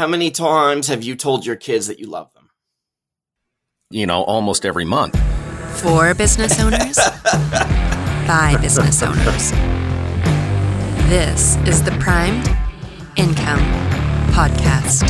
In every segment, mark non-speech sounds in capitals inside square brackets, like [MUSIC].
How many times have you told your kids that you love them? You know, almost every month. For business owners, [LAUGHS] by business owners. This is the Primed Income Podcast.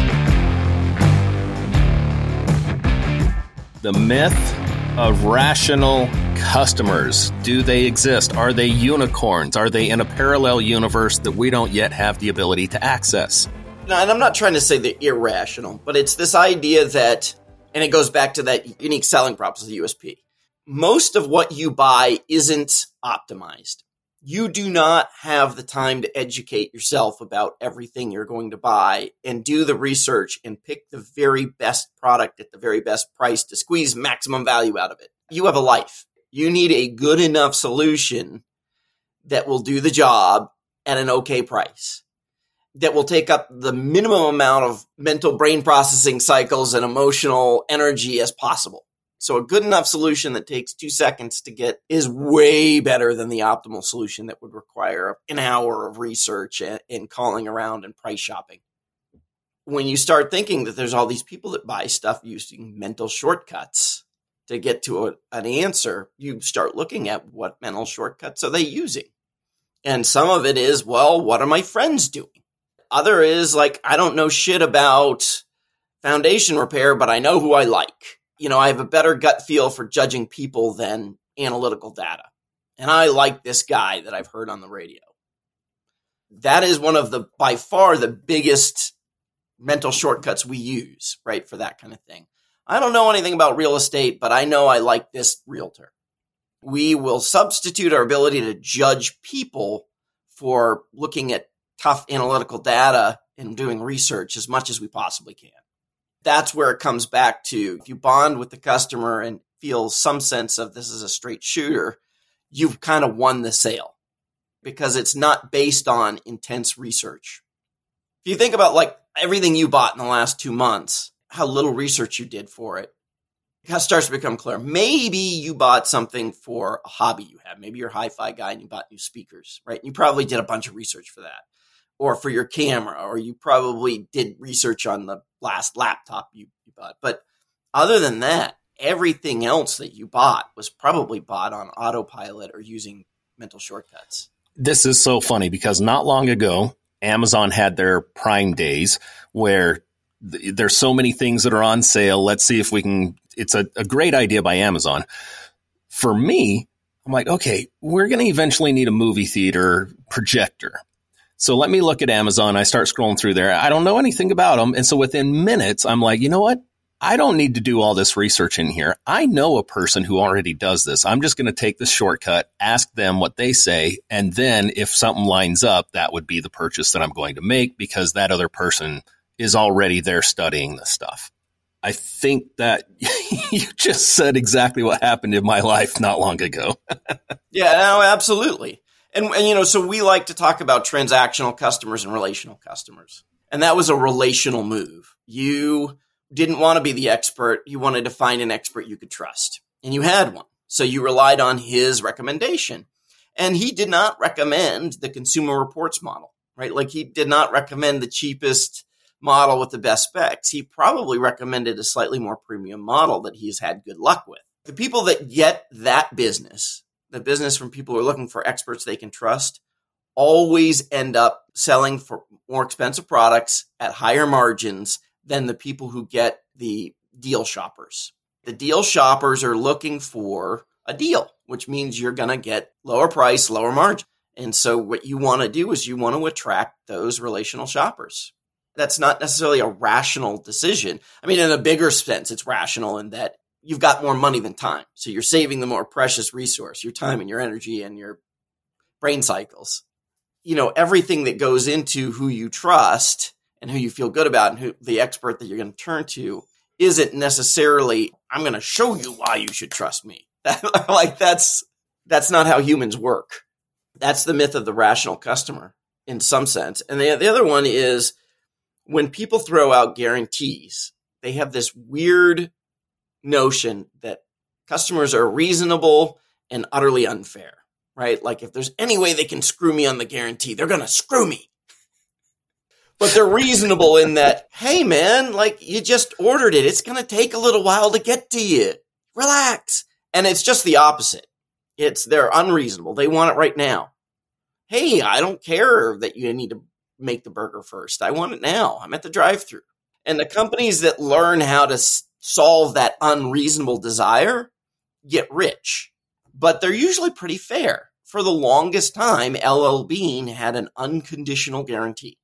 The myth of rational customers. Do they exist? Are they unicorns? Are they in a parallel universe that we don't yet have the ability to access? And I'm not trying to say they're irrational, but it's this idea that, and it goes back to that unique selling proposition, the USP. Most of what you buy isn't optimized. You do not have the time to educate yourself about everything you're going to buy and do the research and pick the very best product at the very best price to squeeze maximum value out of it. You have a life. You need a good enough solution that will do the job at an okay price that will take up the minimum amount of mental brain processing cycles and emotional energy as possible. So a good enough solution that takes two seconds to get is way better than the optimal solution that would require an hour of research and, calling around and price shopping. When you start thinking that there's all these people that buy stuff using mental shortcuts to get to a, an answer, you start looking at what mental shortcuts are they using? And some of it is, well, what are my friends doing? Other is like, I don't know shit about foundation repair, but I know who I like. You know, I have a better gut feel for judging people than analytical data. And I like this guy that I've heard on the radio. That is one of the, by far, the biggest mental shortcuts we use, right, for that kind of thing. I don't know anything about real estate, but I know I like this realtor. We will substitute our ability to judge people for looking at tough analytical data and doing research as much as we possibly can. That's where it comes back to if you bond with the customer and feel some sense of this is a straight shooter, you've kind of won the sale because it's not based on intense research. If you think about like everything you bought in the last two months, how little research you did for it, it starts to become clear. Maybe you bought something for a hobby you have. Maybe you're a hi-fi guy and you bought new speakers, right? You probably did a bunch of research for that or for your camera, or you probably did research on the last laptop you, you bought. But other than that, everything else that you bought was probably bought on autopilot or using mental shortcuts. This is so funny because not long ago, Amazon had their Prime Days where th- there's so many things that are on sale. Let's see if we can. It's a, a great idea by Amazon. For me, I'm like, okay, we're going to eventually need a movie theater projector. So let me look at Amazon. I start scrolling through there. I don't know anything about them. And so within minutes, I'm like, you know what? I don't need to do all this research in here. I know a person who already does this. I'm just going to take this shortcut, ask them what they say, and then if something lines up, that would be the purchase that I'm going to make because that other person is already there studying this stuff. I think that [LAUGHS] you just said exactly what happened in my life not long ago. [LAUGHS] yeah, no, absolutely. And, and, you know, so we like to talk about transactional customers and relational customers. And that was a relational move. You didn't want to be the expert. You wanted to find an expert you could trust. And you had one. So you relied on his recommendation. And he did not recommend the consumer reports model, right? Like he did not recommend the cheapest model with the best specs. He probably recommended a slightly more premium model that he's had good luck with. The people that get that business the business from people who are looking for experts they can trust always end up selling for more expensive products at higher margins than the people who get the deal shoppers. The deal shoppers are looking for a deal, which means you're going to get lower price, lower margin. And so what you want to do is you want to attract those relational shoppers. That's not necessarily a rational decision. I mean, in a bigger sense, it's rational in that you've got more money than time. So you're saving the more precious resource, your time and your energy and your brain cycles. You know, everything that goes into who you trust and who you feel good about and who the expert that you're going to turn to isn't necessarily I'm going to show you why you should trust me. [LAUGHS] like that's that's not how humans work. That's the myth of the rational customer in some sense. And the, the other one is when people throw out guarantees, they have this weird notion that customers are reasonable and utterly unfair, right? Like if there's any way they can screw me on the guarantee, they're going to screw me. but they're reasonable in that, hey man, like you just ordered it. It's going to take a little while to get to you. Relax. And it's just the opposite. It's they're unreasonable. They want it right now. Hey, I don't care that you need to make the burger first. I want it now. I'm at the drive-through. And the companies that learn how to solve that unreasonable desire get rich. But they're usually pretty fair. For the longest time, LL Bean had an unconditional guarantee.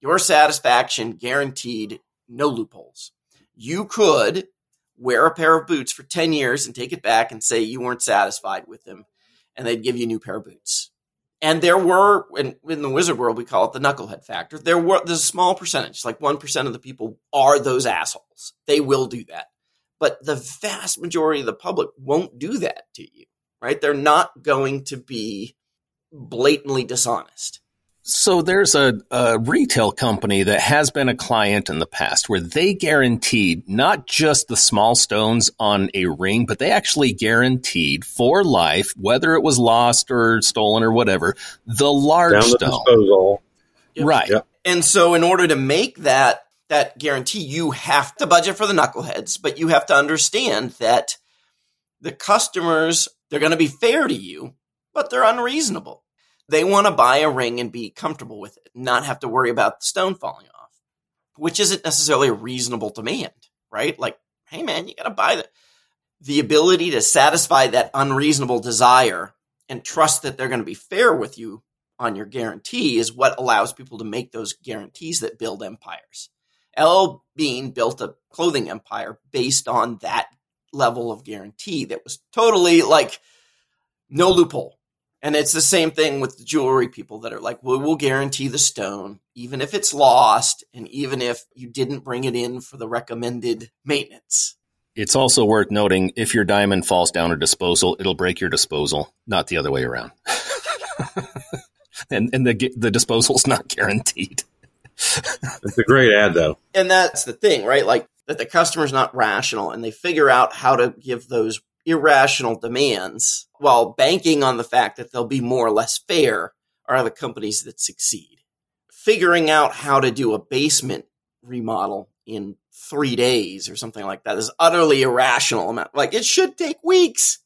Your satisfaction guaranteed, no loopholes. You could wear a pair of boots for 10 years and take it back and say you weren't satisfied with them, and they'd give you a new pair of boots. And there were, in, in the wizard world, we call it the knucklehead factor. There were, there's a small percentage, like 1% of the people are those assholes. They will do that. But the vast majority of the public won't do that to you, right? They're not going to be blatantly dishonest. So there's a, a, retail company that has been a client in the past where they guaranteed not just the small stones on a ring, but they actually guaranteed for life, whether it was lost or stolen or whatever, the large Down the stone. disposal. Yep. Right. Yep. And so in order to make that that guarantee, you have to budget for the knuckleheads, but you have to understand that the customers, they're going to be fair to you, but they're unreasonable. They want to buy a ring and be comfortable with it, not have to worry about the stone falling off, which isn't necessarily a reasonable demand, right? Like, hey man, you got to buy the the ability to satisfy that unreasonable desire and trust that they're going to be fair with you on your guarantee is what allows people to make those guarantees that build empires. L. Bean built a clothing empire based on that level of guarantee that was totally like no loophole. And it's the same thing with the jewelry people that are like, well, we'll guarantee the stone, even if it's lost, and even if you didn't bring it in for the recommended maintenance. It's also worth noting if your diamond falls down a disposal, it'll break your disposal, not the other way around. [LAUGHS] and and the the disposal's not guaranteed. It's a great ad, though. And that's the thing, right? Like that the customer's not rational and they figure out how to give those irrational demands while banking on the fact that they'll be more or less fair are the companies that succeed. Figuring out how to do a basement remodel in three days or something like that is utterly irrational. Like it should take weeks.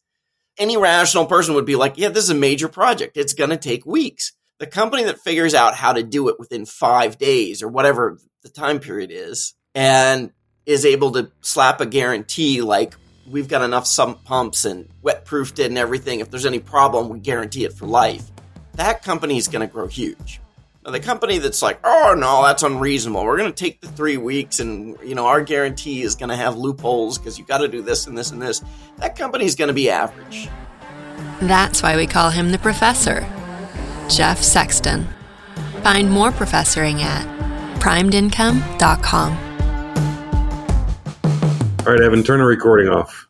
Any rational person would be like, yeah, this is a major project. It's going to take weeks. The company that figures out how to do it within five days or whatever the time period is and is able to slap a guarantee like we've got enough sump pumps and wet proofed it and everything. If there's any problem, we guarantee it for life. That company is going to grow huge. Now, the company that's like, oh no, that's unreasonable. We're going to take the three weeks, and you know our guarantee is going to have loopholes because you got to do this and this and this. That company is going to be average. That's why we call him the professor, Jeff Sexton. Find more professoring at primedincome.com. All right, Evan, turn the recording off.